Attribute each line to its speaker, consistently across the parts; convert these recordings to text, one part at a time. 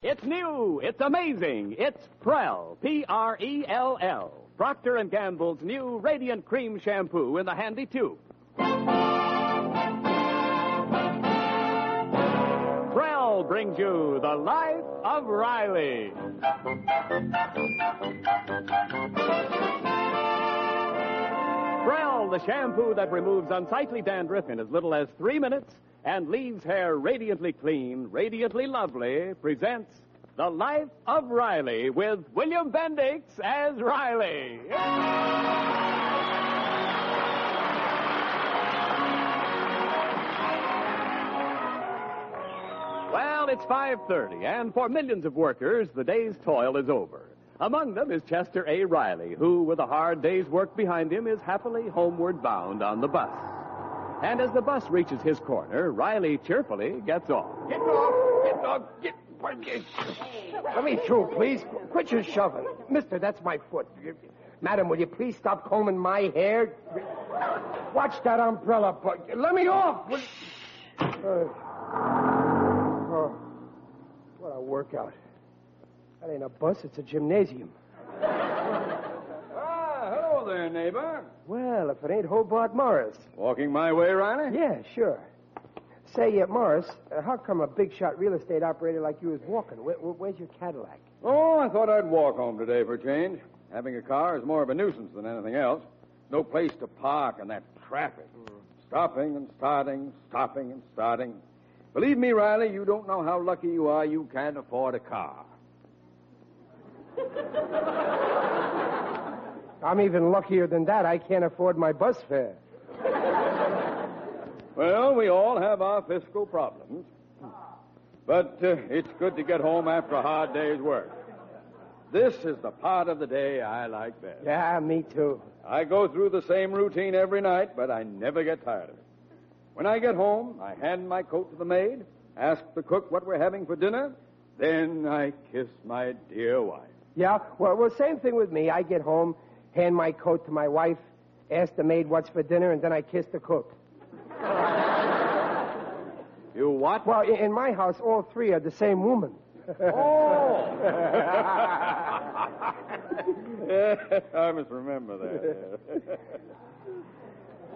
Speaker 1: It's new. It's amazing. It's Prell. P-R-E-L-L. Procter & Gamble's new Radiant Cream Shampoo in the handy tube. Prell brings you the life of Riley. The shampoo that removes unsightly dandruff in as little as three minutes and leaves hair radiantly clean, radiantly lovely, presents The Life of Riley with William Bendix as Riley. Well, it's 5:30 and for millions of workers, the day's toil is over. Among them is Chester A. Riley, who with a hard day's work behind him is happily homeward bound on the bus. And as the bus reaches his corner, Riley cheerfully gets off.
Speaker 2: Get off! Get off! Get. Let me through, please. Quit your shoving. Mister, that's my foot. Madam, will you please stop combing my hair? Watch that umbrella. Let me off! Will... Uh, oh, what a workout. That ain't a bus, it's a gymnasium.
Speaker 3: Ah, hello there, neighbor.
Speaker 2: Well, if it ain't Hobart Morris.
Speaker 3: Walking my way, Riley?
Speaker 2: Yeah, sure. Say, uh, Morris, uh, how come a big shot real estate operator like you is walking? Where, where's your Cadillac?
Speaker 3: Oh, I thought I'd walk home today for a change. Having a car is more of a nuisance than anything else. No place to park and that traffic. Stopping and starting, stopping and starting. Believe me, Riley, you don't know how lucky you are you can't afford a car.
Speaker 2: I'm even luckier than that. I can't afford my bus fare.
Speaker 3: Well, we all have our fiscal problems. But uh, it's good to get home after a hard day's work. This is the part of the day I like best.
Speaker 2: Yeah, me too.
Speaker 3: I go through the same routine every night, but I never get tired of it. When I get home, I hand my coat to the maid, ask the cook what we're having for dinner, then I kiss my dear wife.
Speaker 2: Yeah, well, well, same thing with me. I get home, hand my coat to my wife, ask the maid what's for dinner, and then I kiss the cook.
Speaker 3: You what?
Speaker 2: Well, in, in my house, all three are the same woman.
Speaker 3: Oh! I must remember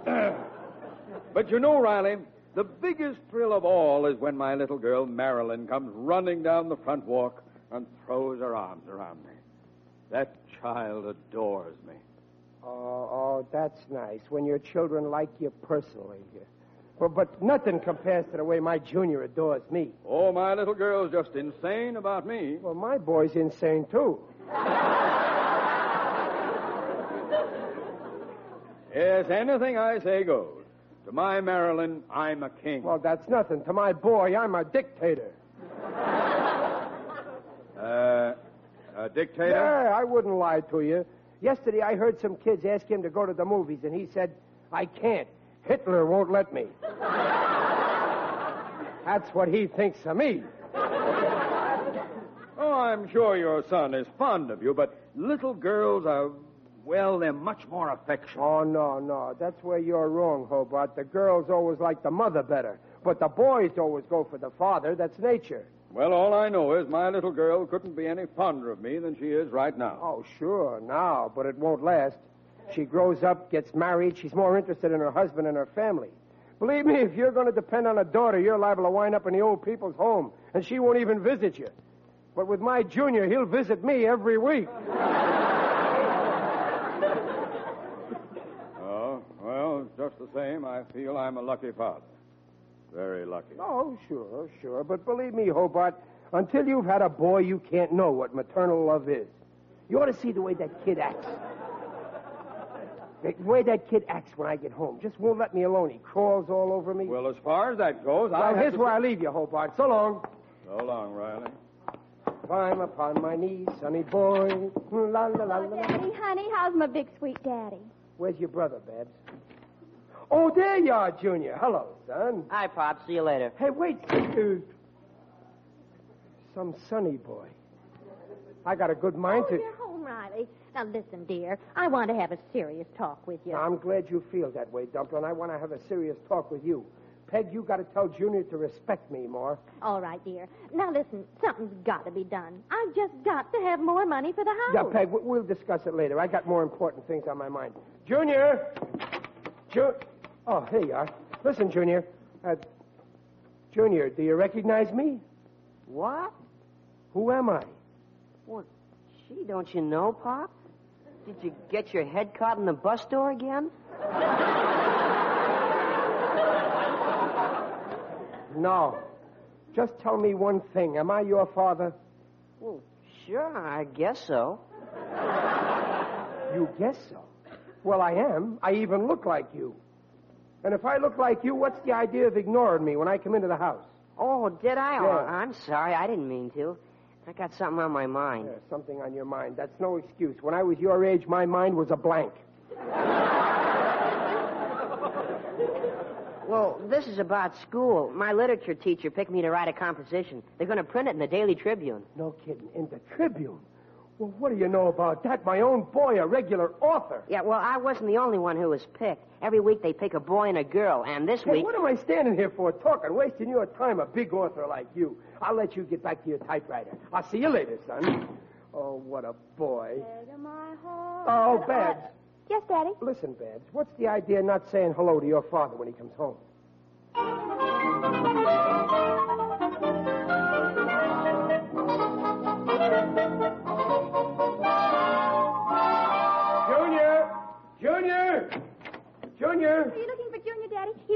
Speaker 3: that. but you know, Riley, the biggest thrill of all is when my little girl, Marilyn, comes running down the front walk and throws her arms around me. That child adores me.
Speaker 2: Oh, oh, that's nice. When your children like you personally. Well, but nothing compares to the way my junior adores me.
Speaker 3: Oh, my little girl's just insane about me.
Speaker 2: Well, my boy's insane, too.
Speaker 3: Yes, anything I say goes. To my Marilyn, I'm a king.
Speaker 2: Well, that's nothing. To my boy, I'm a dictator.
Speaker 3: Uh, a dictator?
Speaker 2: Yeah, I wouldn't lie to you. Yesterday I heard some kids ask him to go to the movies, and he said, I can't. Hitler won't let me. That's what he thinks of me.
Speaker 3: Oh, I'm sure your son is fond of you, but little girls are, well, they're much more affectionate.
Speaker 2: Oh, no, no. That's where you're wrong, Hobart. The girls always like the mother better, but the boys always go for the father. That's nature.
Speaker 3: Well, all I know is my little girl couldn't be any fonder of me than she is right now.
Speaker 2: Oh, sure, now, but it won't last. She grows up, gets married, she's more interested in her husband and her family. Believe me, if you're going to depend on a daughter, you're liable to wind up in the old people's home, and she won't even visit you. But with my junior, he'll visit me every week.
Speaker 3: Oh, well, just the same, I feel I'm a lucky father. Very lucky.
Speaker 2: Oh, sure, sure. But believe me, Hobart, until you've had a boy, you can't know what maternal love is. You ought to see the way that kid acts. The way that kid acts when I get home. Just won't let me alone. He crawls all over me.
Speaker 3: Well, as far as that goes,
Speaker 2: Well,
Speaker 3: I
Speaker 2: here's where I leave you, Hobart. So long.
Speaker 3: So long, Riley.
Speaker 2: Climb upon my knees, sonny boy. Hmm, la la la la. la.
Speaker 4: Oh, daddy, honey, how's my big sweet daddy?
Speaker 2: Where's your brother, Babs? Oh, there you are, Junior. Hello, son.
Speaker 5: Hi, Pop. See you later.
Speaker 2: Hey, wait. uh, Some sonny boy. I got a good mind
Speaker 4: oh,
Speaker 2: to.
Speaker 4: you're home, Riley. Now listen, dear. I want to have a serious talk with you.
Speaker 2: I'm glad you feel that way, Dumplin'. I want to have a serious talk with you. Peg, you got to tell Junior to respect me more.
Speaker 4: All right, dear. Now listen, something's got to be done. I've just got to have more money for the house.
Speaker 2: Yeah, Peg, we- we'll discuss it later. I got more important things on my mind. Junior! Ju- oh, here you are. Listen, Junior. Uh, Junior, do you recognize me?
Speaker 5: What?
Speaker 2: Who am I?
Speaker 5: Well, gee, don't you know, Pop? Did you get your head caught in the bus door again?
Speaker 2: No. Just tell me one thing. Am I your father?
Speaker 5: Well, sure, I guess so.
Speaker 2: You guess so. Well, I am. I even look like you. And if I look like you, what's the idea of ignoring me when I come into the house?
Speaker 5: Oh, did I? Oh, I'm sorry. I didn't mean to. I got something on my mind.
Speaker 2: There's something on your mind. That's no excuse. When I was your age, my mind was a blank.
Speaker 5: Well, this is about school. My literature teacher picked me to write a composition. They're going to print it in the Daily Tribune.
Speaker 2: No kidding. In the Tribune. Well, what do you know about that? My own boy, a regular author.
Speaker 5: Yeah, well, I wasn't the only one who was picked. Every week they pick a boy and a girl, and this
Speaker 2: Hey,
Speaker 5: week.
Speaker 2: what am I standing here for talking, wasting your time, a big author like you? I'll let you get back to your typewriter. I'll see you later, son. Oh, what a boy. Oh, Babs.
Speaker 4: Yes, Daddy.
Speaker 2: Listen, Babs, what's the idea of not saying hello to your father when he comes home?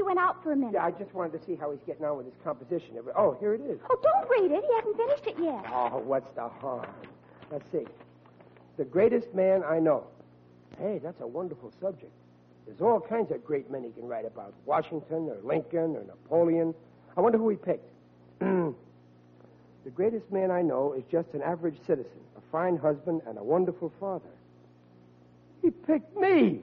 Speaker 4: Went out for a minute.
Speaker 2: Yeah, I just wanted to see how he's getting on with his composition. Oh, here it is.
Speaker 4: Oh, don't read it. He hasn't finished it yet.
Speaker 2: Oh, what's the harm? Let's see. The greatest man I know. Hey, that's a wonderful subject. There's all kinds of great men he can write about. Washington or Lincoln or Napoleon. I wonder who he picked. the greatest man I know is just an average citizen, a fine husband, and a wonderful father. He picked me.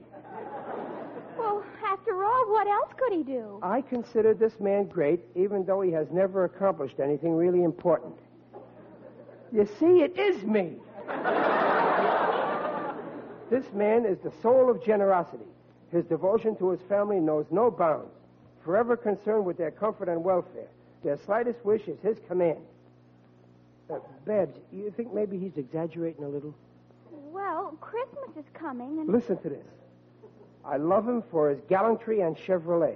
Speaker 4: Well, after all, what else could he do?
Speaker 2: I consider this man great, even though he has never accomplished anything really important. You see, it is me. this man is the soul of generosity. His devotion to his family knows no bounds, forever concerned with their comfort and welfare. Their slightest wish is his command. Uh, Babs, you think maybe he's exaggerating a little?
Speaker 4: Well, Christmas is coming, and
Speaker 2: Listen to this. I love him for his gallantry and Chevrolet.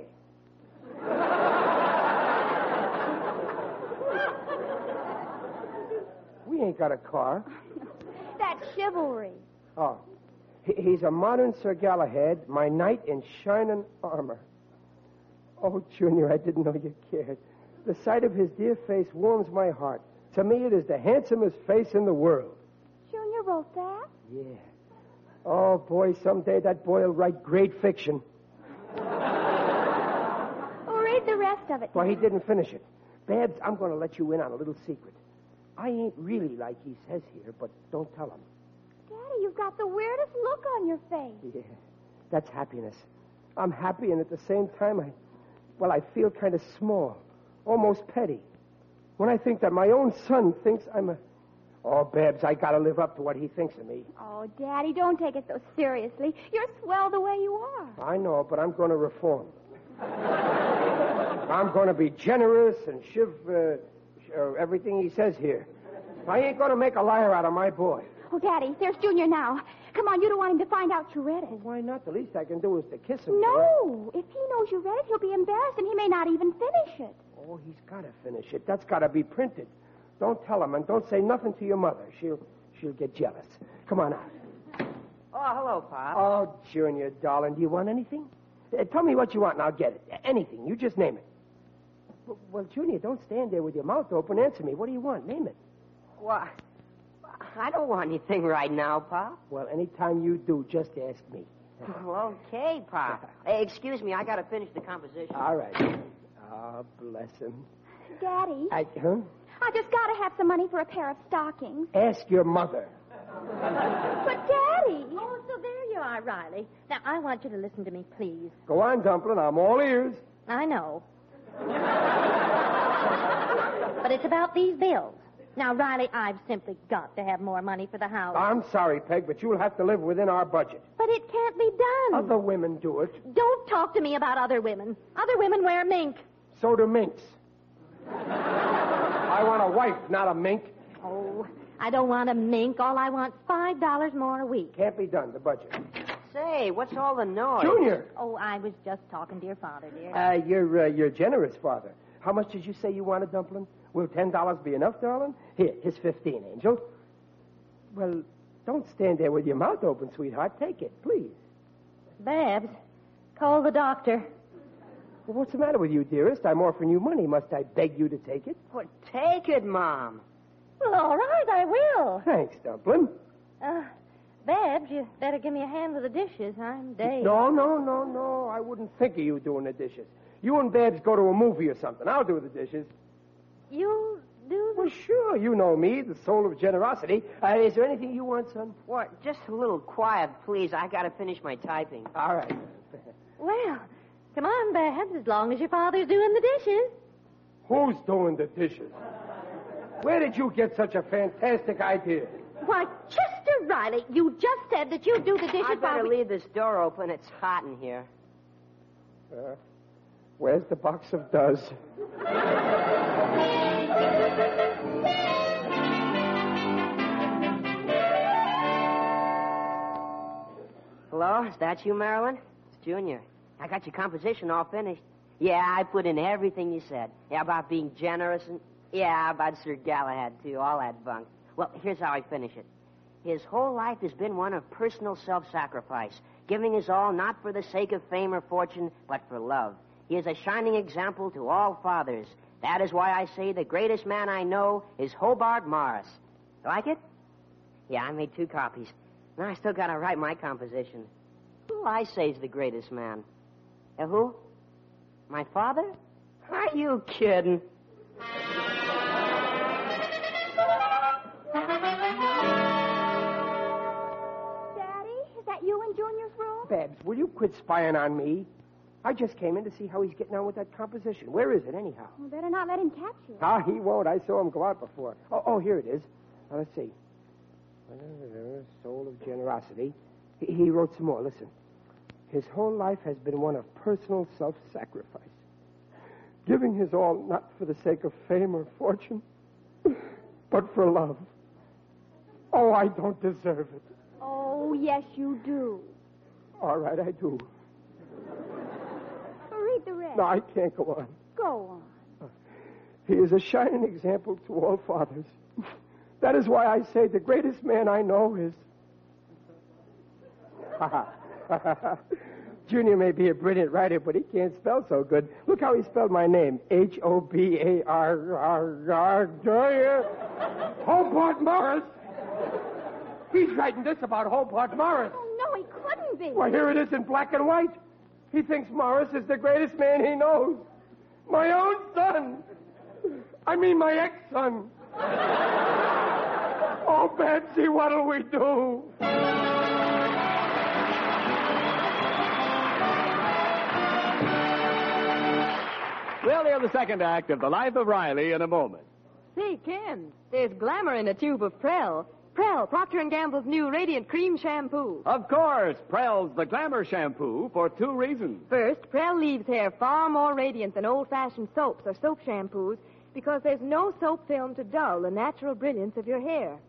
Speaker 2: we ain't got a car.
Speaker 4: that's chivalry.
Speaker 2: Oh. He's a modern Sir Galahad, my knight in shining armor. Oh, Junior, I didn't know you cared. The sight of his dear face warms my heart. To me, it is the handsomest face in the world.
Speaker 4: Junior wrote that?
Speaker 2: Yeah. Oh, boy, someday that boy will write great fiction.
Speaker 4: Well, read the rest of it.
Speaker 2: Well, he didn't finish it. Babs, I'm going to let you in on a little secret. I ain't really like he says here, but don't tell him.
Speaker 4: Daddy, you've got the weirdest look on your face.
Speaker 2: Yeah, that's happiness. I'm happy, and at the same time, I, well, I feel kind of small, almost petty. When I think that my own son thinks I'm a. Oh, Babs, I gotta live up to what he thinks of me.
Speaker 4: Oh, Daddy, don't take it so seriously. You're swell the way you are.
Speaker 2: I know, but I'm going to reform. I'm going to be generous and shiv uh, uh, everything he says here. I ain't going to make a liar out of my boy.
Speaker 4: Oh, Daddy, there's Junior now. Come on, you don't want him to find out you read it.
Speaker 2: Why not? The least I can do is to kiss him.
Speaker 4: No, if he knows you read it, he'll be embarrassed and he may not even finish it.
Speaker 2: Oh, he's got to finish it. That's got to be printed. Don't tell him, and don't say nothing to your mother. She'll she'll get jealous. Come on out.
Speaker 5: Oh, hello, Pop.
Speaker 2: Oh, Junior, darling, do you want anything? Uh, tell me what you want, and I'll get it. Anything. You just name it. Well, well, Junior, don't stand there with your mouth open. Answer me. What do you want? Name it.
Speaker 5: Why, I don't want anything right now, Pop.
Speaker 2: Well, anytime you do, just ask me.
Speaker 5: Well, okay, Pop. Hey, excuse me, I gotta finish the composition.
Speaker 2: All right. Ah, bless him.
Speaker 4: Daddy,
Speaker 2: I, huh?
Speaker 4: I just gotta have some money for a pair of stockings.
Speaker 2: Ask your mother.
Speaker 4: But, Daddy.
Speaker 6: Oh, so there you are, Riley. Now, I want you to listen to me, please.
Speaker 2: Go on, Dumpling. I'm all ears.
Speaker 6: I know. but it's about these bills. Now, Riley, I've simply got to have more money for the house.
Speaker 2: I'm sorry, Peg, but you'll have to live within our budget.
Speaker 6: But it can't be done.
Speaker 2: Other women do it.
Speaker 6: Don't talk to me about other women. Other women wear mink.
Speaker 2: So do minks. I want a wife, not a mink.
Speaker 6: Oh, I don't want a mink. All I want's five dollars more a week.
Speaker 2: Can't be done, the budget.
Speaker 5: Say, what's all the noise?
Speaker 2: Junior!
Speaker 6: Oh, I was just talking to your father, dear.
Speaker 2: Uh, you're, uh, you're generous, Father. How much did you say you wanted, Dumpling? Will ten dollars be enough, darling? Here, here's fifteen, Angel. Well, don't stand there with your mouth open, sweetheart. Take it, please.
Speaker 6: Babs, call the doctor.
Speaker 2: Well, what's the matter with you, dearest? I'm offering you money. Must I beg you to take it?
Speaker 5: Well, take it, Mom.
Speaker 6: Well, all right, I will.
Speaker 2: Thanks, Dumpling.
Speaker 6: Uh, Babs, you better give me a hand with the dishes. I'm dazed.
Speaker 2: No, no, no, no. I wouldn't think of you doing the dishes. You and Babs go to a movie or something. I'll do the dishes.
Speaker 6: You do
Speaker 2: Well, sure. You know me, the soul of generosity. Uh, is there anything you want, son?
Speaker 5: What? Just a little quiet, please. I gotta finish my typing.
Speaker 2: All right.
Speaker 6: Well, come on, Babs, as long as your father's doing the dishes.
Speaker 2: Who's doing the dishes? Where did you get such a fantastic idea?
Speaker 6: Why, Chester Riley, you just said that you'd do the dishes
Speaker 5: I better
Speaker 6: while we...
Speaker 5: leave this door open. It's hot in here.
Speaker 2: Uh, where's the box of does?
Speaker 5: Hello? Is that you, Marilyn? It's Junior. I got your composition all finished. Yeah, I put in everything you said. Yeah, about being generous and. Yeah, about Sir Galahad, too. All that bunk. Well, here's how I finish it. His whole life has been one of personal self sacrifice, giving his all not for the sake of fame or fortune, but for love. He is a shining example to all fathers. That is why I say the greatest man I know is Hobart Morris. Like it? Yeah, I made two copies. Now I still gotta write my composition. Who I say's the greatest man? Uh, who? My father? Are you kidding?
Speaker 4: Daddy, is that you in Junior's room?
Speaker 2: Babs, will you quit spying on me? I just came in to see how he's getting on with that composition. Where is it, anyhow?
Speaker 4: We better not let him catch you.
Speaker 2: Ah, he won't. I saw him go out before. Oh, oh here it is. Now, let's see. Soul of generosity. He, he wrote some more. Listen. His whole life has been one of personal self sacrifice, giving his all not for the sake of fame or fortune, but for love. Oh, I don't deserve it.
Speaker 4: Oh, yes, you do.
Speaker 2: All right, I do.
Speaker 4: Read the rest.
Speaker 2: No, I can't go on.
Speaker 4: Go on.
Speaker 2: He is a shining example to all fathers. That is why I say the greatest man I know is. Junior may be a brilliant writer, but he can't spell so good. Look how he spelled my name H O B A R R R. Hobart Morris. He's writing this about Hobart Morris.
Speaker 4: Oh, no, he couldn't be.
Speaker 2: Why, here it is in black and white. He thinks Morris is the greatest man he knows. My own son. I mean, my ex son. Oh, Betsy, what'll we do?
Speaker 1: We'll hear the second act of The Life of Riley in a moment.
Speaker 7: Say, Ken, there's glamour in a tube of Prell. Prell, Procter & Gamble's new Radiant Cream Shampoo.
Speaker 1: Of course, Prell's the glamour shampoo for two reasons.
Speaker 7: First, Prell leaves hair far more radiant than old-fashioned soaps or soap shampoos because there's no soap film to dull the natural brilliance of your hair.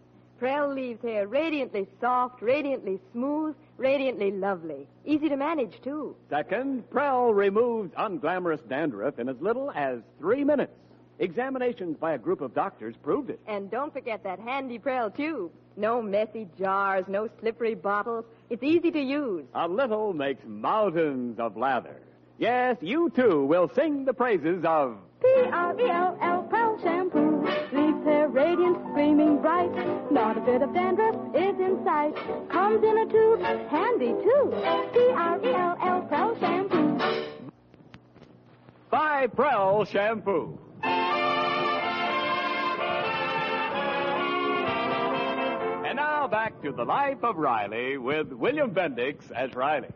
Speaker 7: Prell leaves hair radiantly soft, radiantly smooth, radiantly lovely. Easy to manage, too.
Speaker 1: Second, Prell removes unglamorous dandruff in as little as three minutes. Examinations by a group of doctors proved it.
Speaker 7: And don't forget that handy Prell tube. No messy jars, no slippery bottles. It's easy to use.
Speaker 1: A little makes mountains of lather. Yes, you too will sing the praises of
Speaker 8: P-R-E-L-L Prell Shampoo. Leaves hair radiant, gleaming bright. Not a bit of dandruff is in sight. Comes in a tube, handy too. P-R-E-L-L Prell Shampoo.
Speaker 1: by Prell Shampoo. And now back to the life of Riley with William Bendix as Riley.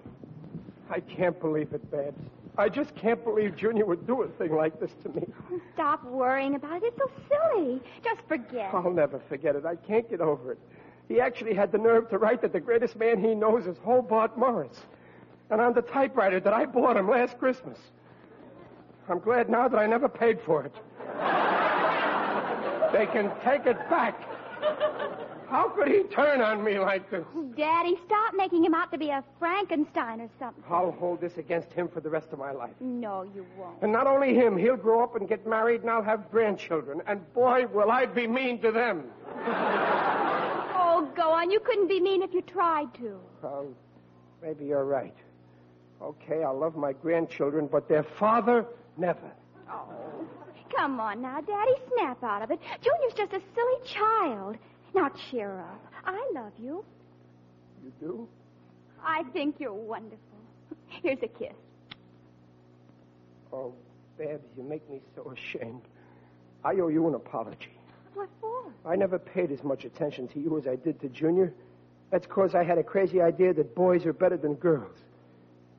Speaker 2: I can't believe it, Babs. I just can't believe Junior would do a thing like this to me.
Speaker 9: Stop worrying about it. It's so silly. Just forget.
Speaker 2: I'll never forget it. I can't get over it. He actually had the nerve to write that the greatest man he knows is Hobart Morris. And on the typewriter that I bought him last Christmas. I'm glad now that I never paid for it. they can take it back. How could he turn on me like this?
Speaker 9: Daddy, stop making him out to be a Frankenstein or something.
Speaker 2: I'll hold this against him for the rest of my life.
Speaker 9: No, you won't.
Speaker 2: And not only him, he'll grow up and get married, and I'll have grandchildren. And boy, will I be mean to them.
Speaker 9: Oh, go on. You couldn't be mean if you tried to.
Speaker 2: Well, maybe you're right. Okay, I'll love my grandchildren, but their father, never. Oh.
Speaker 9: Come on now, Daddy, snap out of it. Junior's just a silly child. Now cheer up. I love you.
Speaker 2: You do?
Speaker 9: I think you're wonderful. Here's a kiss.
Speaker 2: Oh, Babs, you make me so ashamed. I owe you an apology.
Speaker 9: What for?
Speaker 2: I never paid as much attention to you as I did to Junior. That's because I had a crazy idea that boys are better than girls.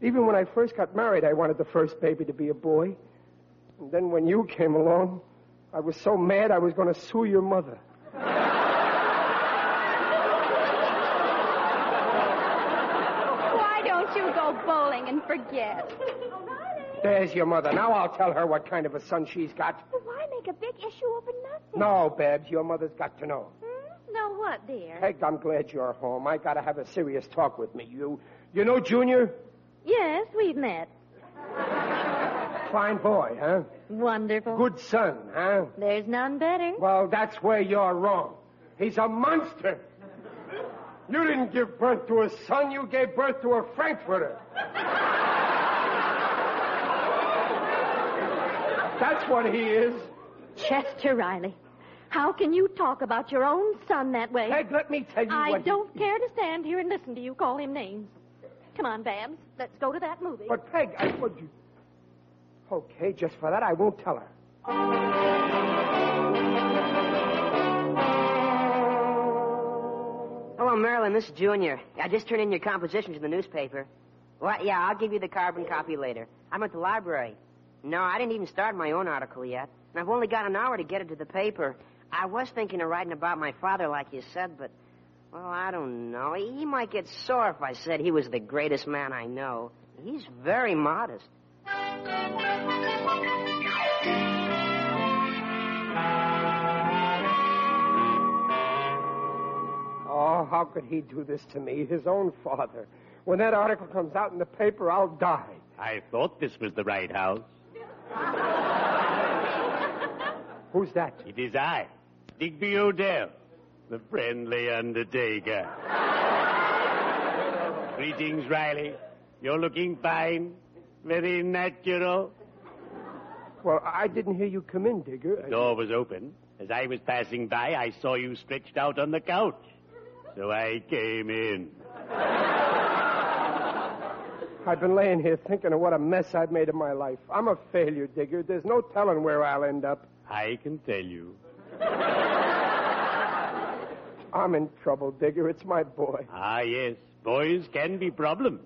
Speaker 2: Even when I first got married, I wanted the first baby to be a boy. And then when you came along, I was so mad I was going to sue your mother.
Speaker 9: Why don't you and forget?
Speaker 2: There's your mother. Now I'll tell her what kind of a son she's got.
Speaker 9: Why make a big issue over nothing?
Speaker 2: No, Babs, your mother's got to know.
Speaker 9: Hmm? No, what, dear?
Speaker 2: Peg, I'm glad you're home. I gotta have a serious talk with me. You, you know Junior?
Speaker 6: Yes, we've met.
Speaker 2: Fine boy, huh?
Speaker 6: Wonderful.
Speaker 2: Good son, huh?
Speaker 6: There's none better.
Speaker 2: Well, that's where you're wrong. He's a monster. You didn't give birth to a son, you gave birth to a Frankfurter. That's what he is.
Speaker 6: Chester Riley. How can you talk about your own son that way?
Speaker 2: Peg, let me tell you
Speaker 6: I
Speaker 2: what
Speaker 6: don't care to stand here and listen to you call him names. Come on, Babs. Let's go to that movie.
Speaker 2: But Peg, I would you. Okay, just for that, I won't tell her.
Speaker 5: Hello, Marilyn. This is Junior. I just turned in your composition to the newspaper. Well, yeah, I'll give you the carbon copy later. I'm at the library. No, I didn't even start my own article yet. And I've only got an hour to get it to the paper. I was thinking of writing about my father, like you said, but, well, I don't know. He might get sore if I said he was the greatest man I know. He's very modest.
Speaker 2: Oh, how could he do this to me, his own father? When that article comes out in the paper, I'll die.
Speaker 10: I thought this was the right house.
Speaker 2: Who's that?
Speaker 10: It is I, Digby O'Dell, the friendly undertaker. Greetings, Riley. You're looking fine. Very natural.
Speaker 2: Well, I didn't hear you come in, Digger.
Speaker 10: The door was open. As I was passing by, I saw you stretched out on the couch. So I came in.
Speaker 2: I've been laying here thinking of what a mess I've made of my life. I'm a failure, Digger. There's no telling where I'll end up.
Speaker 10: I can tell you.
Speaker 2: I'm in trouble, Digger. It's my boy.
Speaker 10: Ah, yes. Boys can be problems.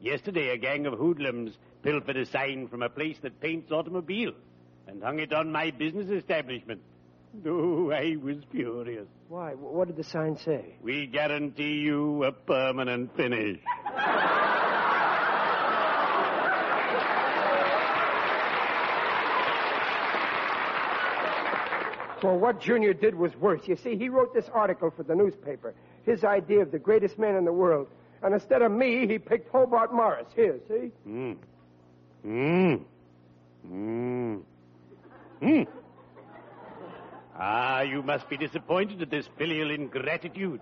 Speaker 10: Yesterday, a gang of hoodlums pilfered a sign from a place that paints automobiles and hung it on my business establishment. Oh, I was furious.
Speaker 2: Why? What did the sign say?
Speaker 10: We guarantee you a permanent finish.
Speaker 2: Well, what Junior did was worse. You see, he wrote this article for the newspaper, his idea of the greatest man in the world. And instead of me, he picked Hobart Morris. Here, see?
Speaker 10: Mmm. Mmm. Mmm. Mmm. Ah, you must be disappointed at this filial ingratitude.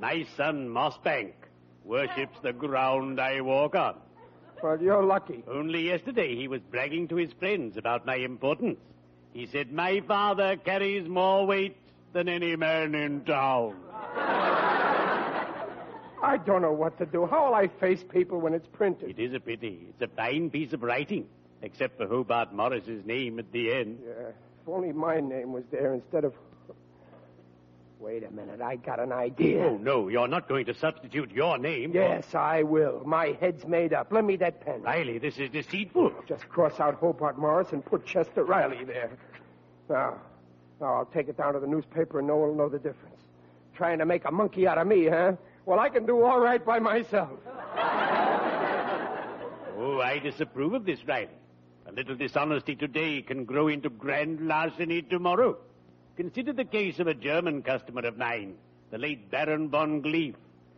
Speaker 10: My son, Mossbank, worships the ground I walk on.
Speaker 2: Well, you're lucky.
Speaker 10: Only yesterday he was bragging to his friends about my importance. He said, My father carries more weight than any man in town.
Speaker 2: I don't know what to do. How will I face people when it's printed?
Speaker 10: It is a pity. It's a fine piece of writing, except for Hobart Morris's name at the end.
Speaker 2: Yeah, if only my name was there instead of. Wait a minute, I got an idea.
Speaker 10: Oh, no, you're not going to substitute your name.
Speaker 2: Yes, I will. My head's made up. Lend me that pen.
Speaker 10: Riley, this is deceitful.
Speaker 2: Just cross out Hobart Morris and put Chester Riley there. Now, now I'll take it down to the newspaper and no one will know the difference. Trying to make a monkey out of me, huh? Well, I can do all right by myself.
Speaker 10: Oh, I disapprove of this, Riley. A little dishonesty today can grow into grand larceny tomorrow. Consider the case of a German customer of mine, the late Baron von Gleef,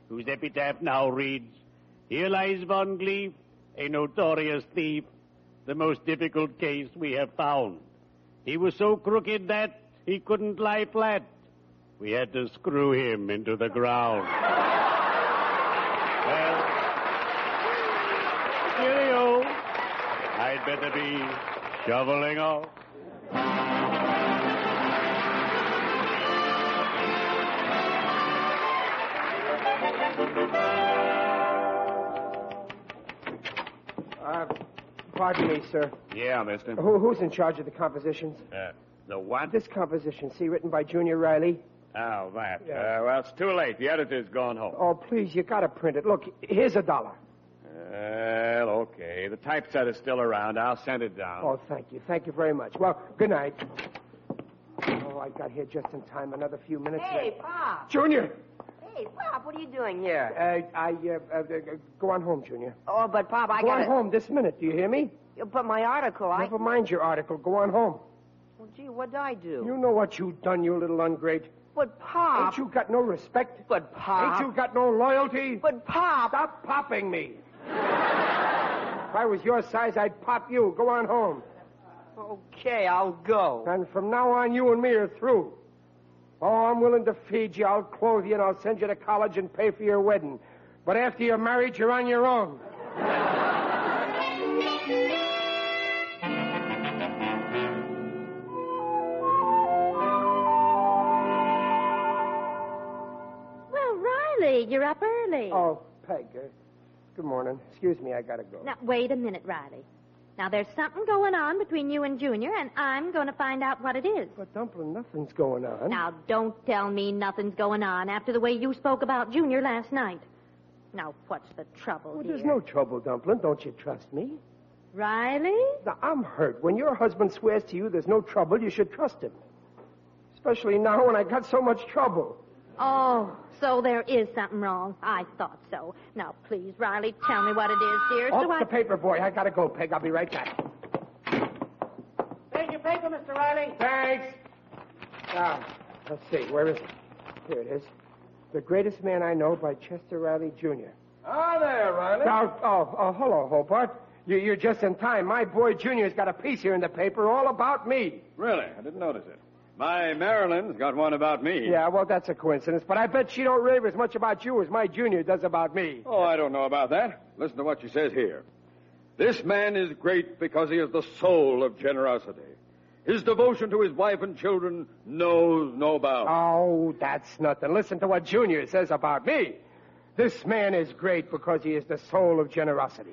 Speaker 10: whose epitaph now reads, Here lies von Gleef, a notorious thief, the most difficult case we have found. He was so crooked that he couldn't lie flat. We had to screw him into the ground. well, cheerio. I'd better be shoveling off.
Speaker 2: Uh, pardon me, sir.
Speaker 3: Yeah, mister.
Speaker 2: Who, who's in charge of the compositions?
Speaker 3: Uh, the what?
Speaker 2: This composition, see, written by Junior Riley.
Speaker 3: Oh, that.
Speaker 2: Yeah.
Speaker 3: Uh, well, it's too late. The editor's gone home.
Speaker 2: Oh, please, you gotta print it. Look, here's a dollar.
Speaker 3: Well, okay. The typesetter's still around. I'll send it down.
Speaker 2: Oh, thank you. Thank you very much. Well, good night. Oh, I got here just in time. Another few minutes.
Speaker 5: Hey, Pop.
Speaker 2: Junior!
Speaker 5: Hey, Pop, what are you doing here?
Speaker 2: Uh, I, uh, uh, uh, go on home, Junior.
Speaker 5: Oh, but Pop, I
Speaker 2: go
Speaker 5: gotta...
Speaker 2: on home this minute. Do you hear me?
Speaker 5: But my article, I...
Speaker 2: Never mind your article. Go on home.
Speaker 5: Well, gee, what'd I do?
Speaker 2: You know what you've done, you little ungrate.
Speaker 5: But Pop...
Speaker 2: Ain't you got no respect?
Speaker 5: But Pop...
Speaker 2: Ain't you got no loyalty?
Speaker 5: But Pop...
Speaker 2: Stop popping me. If I was your size, I'd pop you. Go on home.
Speaker 5: Okay, I'll go.
Speaker 2: And from now on, you and me are through. Oh, I'm willing to feed you, I'll clothe you, and I'll send you to college and pay for your wedding. But after you're married, you're on your own.
Speaker 6: Well, Riley, you're up early.
Speaker 2: Oh, Peg, uh, good morning. Excuse me, I gotta go.
Speaker 6: Now, wait a minute, Riley. Now, there's something going on between you and Junior, and I'm going to find out what it is.
Speaker 2: But, Dumpling, nothing's going on.
Speaker 6: Now, don't tell me nothing's going on after the way you spoke about Junior last night. Now, what's the trouble
Speaker 2: Well,
Speaker 6: here?
Speaker 2: there's no trouble, Dumpling. Don't you trust me?
Speaker 6: Riley?
Speaker 2: Now, I'm hurt. When your husband swears to you there's no trouble, you should trust him. Especially now when I got so much trouble.
Speaker 6: Oh, so there is something wrong. I thought so. Now, please, Riley, tell me what it is, dear.
Speaker 2: Off
Speaker 6: so I...
Speaker 2: the paper, boy. I gotta go, Peg. I'll be right back.
Speaker 5: There's your paper, Mr. Riley.
Speaker 2: Thanks. Now, let's see. Where is it? Here it is. The Greatest Man I Know by Chester Riley, Jr.
Speaker 3: Ah, there, Riley.
Speaker 2: Now, oh, oh, hello, Hobart. You, you're just in time. My boy Junior's got a piece here in the paper all about me.
Speaker 3: Really? I didn't notice it. My Marilyn's got one about me.
Speaker 2: Yeah, well, that's a coincidence, but I bet she don't rave as much about you as my Junior does about me.
Speaker 3: Oh, I don't know about that. Listen to what she says here. This man is great because he is the soul of generosity. His devotion to his wife and children knows no bounds.
Speaker 2: Oh, that's nothing. Listen to what Junior says about me. This man is great because he is the soul of generosity.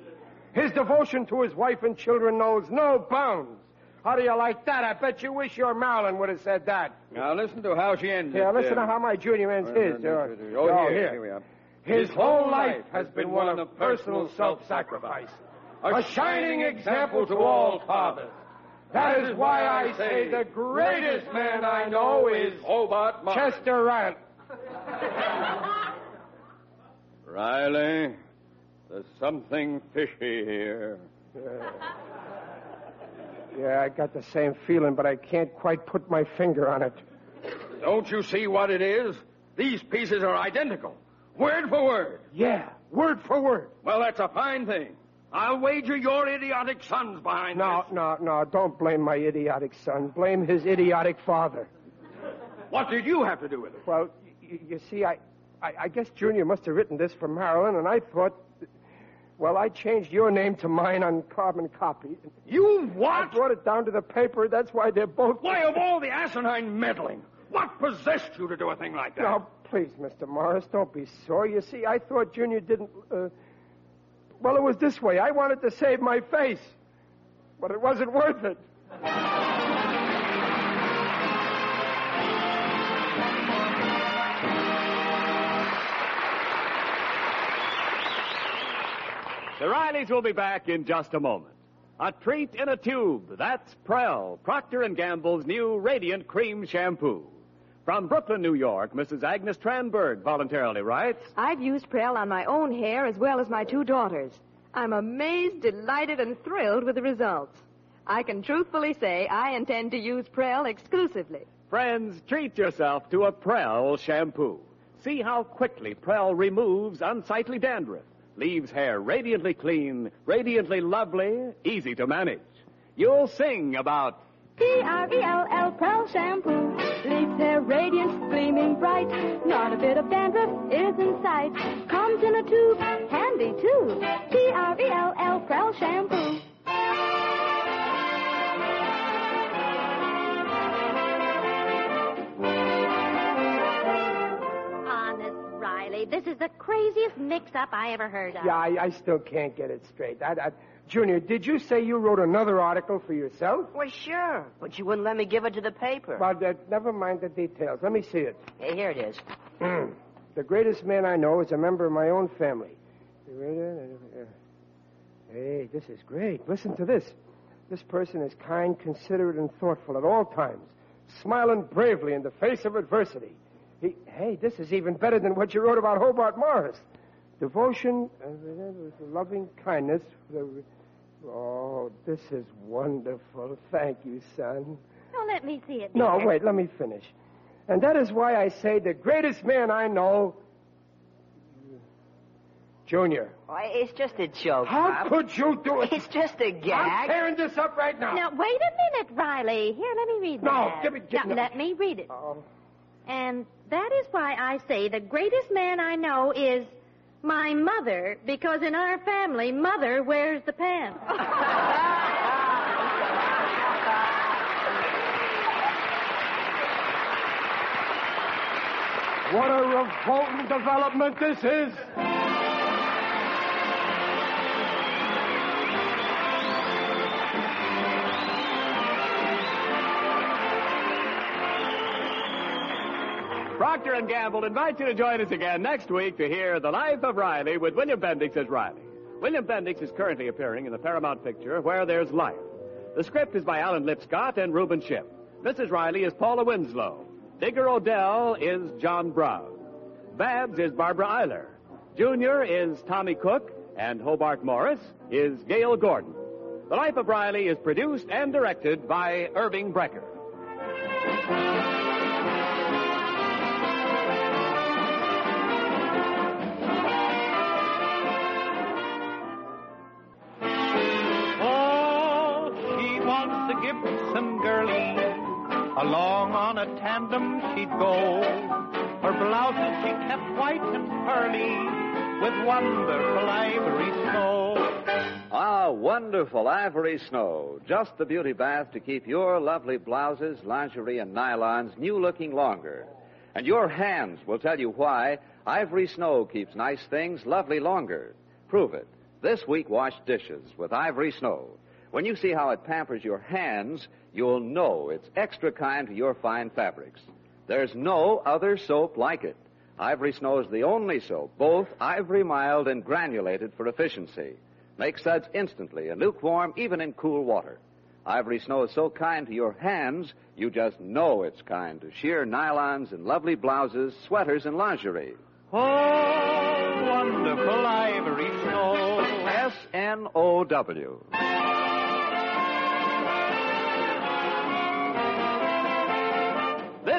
Speaker 2: His devotion to his wife and children knows no bounds. How do you like that? I bet you wish your Marilyn would have said that.
Speaker 3: Now listen to how she ends
Speaker 2: Yeah,
Speaker 3: it.
Speaker 2: listen
Speaker 3: uh,
Speaker 2: to how my junior ends his.
Speaker 3: Oh,
Speaker 2: Oh,
Speaker 3: here, here we are.
Speaker 2: His whole life has been one of personal self-sacrifice, a shining example to all fathers. That is why I say the greatest man I know is
Speaker 3: Hobart Morris.
Speaker 2: Chester Riley.
Speaker 3: Riley, there's something fishy here.
Speaker 2: Yeah, I got the same feeling, but I can't quite put my finger on it.
Speaker 3: Don't you see what it is? These pieces are identical. Word for word.
Speaker 2: Yeah, word for word.
Speaker 3: Well, that's a fine thing. I'll wager your idiotic son's behind
Speaker 2: No,
Speaker 3: this.
Speaker 2: No, no, no, don't blame my idiotic son. Blame his idiotic father.
Speaker 3: What did you have to do with it?
Speaker 2: Well, you, you see, I, I, I guess Junior must have written this for Marilyn, and I thought, well, I changed your name to mine on carbon copy.
Speaker 3: You what?
Speaker 2: I brought it down to the paper. That's why they're both.
Speaker 3: Why, of all the asinine meddling, what possessed you to do a thing like that?
Speaker 2: Now, please, Mr. Morris, don't be sore. You see, I thought Junior didn't. Uh... Well, it was this way. I wanted to save my face, but it wasn't worth it.
Speaker 1: The Rileys will be back in just a moment. A treat in a tube. That's Prell, Procter & Gamble's new Radiant Cream Shampoo. From Brooklyn, New York, Mrs. Agnes Tranberg voluntarily writes,
Speaker 7: I've used Prell on my own hair as well as my two daughters. I'm amazed, delighted, and thrilled with the results. I can truthfully say I intend to use Prell exclusively.
Speaker 1: Friends, treat yourself to a Prell shampoo. See how quickly Prell removes unsightly dandruff, leaves hair radiantly clean, radiantly lovely, easy to manage. You'll sing about
Speaker 8: P-R-E-L-L Prell Shampoo leaves hair radiant, gleaming bright. Not a bit of dandruff is in sight. Comes in a tube, handy too. P-R-E-L-L Prell Shampoo.
Speaker 6: This is the craziest mix-up I ever heard of.
Speaker 2: Yeah, I, I still can't get it straight. I, I, Junior, did you say you wrote another article for yourself?
Speaker 5: Well, sure, but you wouldn't let me give it to the paper.
Speaker 2: Well, uh, never mind the details. Let me see it.
Speaker 5: Hey, here it is.
Speaker 2: the greatest man I know is a member of my own family. Hey, this is great. Listen to this. This person is kind, considerate, and thoughtful at all times, smiling bravely in the face of adversity. He, hey, this is even better than what you wrote about Hobart Morris. Devotion, uh, loving kindness. Oh, this is wonderful. Thank you, son.
Speaker 6: Now let me see it.
Speaker 2: No, wait, let me finish. And that is why I say the greatest man I know, Junior.
Speaker 5: Why, it's just a joke.
Speaker 2: How
Speaker 5: Pop.
Speaker 2: could you do it?
Speaker 5: It's just a
Speaker 2: I'm tearing this up right now.
Speaker 6: Now, wait a minute, Riley. Here, let me read
Speaker 2: No,
Speaker 6: that.
Speaker 2: give me- give
Speaker 6: Now,
Speaker 2: me-
Speaker 6: let me read it.
Speaker 2: Oh.
Speaker 6: And that is why I say the greatest man I know is my mother, because in our family, mother wears the pants.
Speaker 2: What a revolting development this is.
Speaker 1: Procter & Gamble invites you to join us again next week to hear The Life of Riley with William Bendix as Riley. William Bendix is currently appearing in the Paramount picture Where There's Life. The script is by Alan Lipscott and Reuben Ship. Mrs. Riley is Paula Winslow. Digger O'Dell is John Brown. Babs is Barbara Eiler. Junior is Tommy Cook, and Hobart Morris is Gale Gordon. The Life of Riley is produced and directed by Irving
Speaker 11: Brecher. On a she'd go. Her blouses she kept white and pearly with wonderful ivory snow.
Speaker 12: Ah, wonderful ivory snow. Just the beauty bath to keep your lovely blouses, lingerie, and nylons new looking longer. And your hands will tell you why ivory snow keeps nice things lovely longer. Prove it. This week, wash dishes with ivory snow. When you see how it pampers your hands, you'll know it's extra kind to your fine fabrics. There's no other soap like it. Ivory Snow is the only soap, both ivory mild and granulated for efficiency. Makes suds instantly and lukewarm even in cool water. Ivory Snow is so kind to your hands, you just know it's kind to sheer nylons and lovely blouses, sweaters, and lingerie.
Speaker 11: Oh, wonderful Ivory Snow.
Speaker 12: S N O W.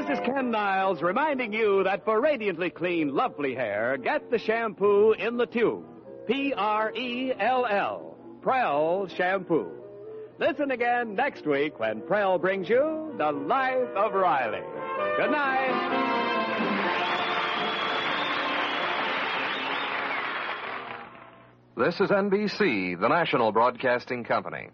Speaker 1: This is Ken Niles reminding you that for radiantly clean, lovely hair, get the shampoo in the tube. P R E L L. Prell Shampoo. Listen again next week when Prell brings you The Life of Riley. Good night.
Speaker 13: This is NBC, the national broadcasting company.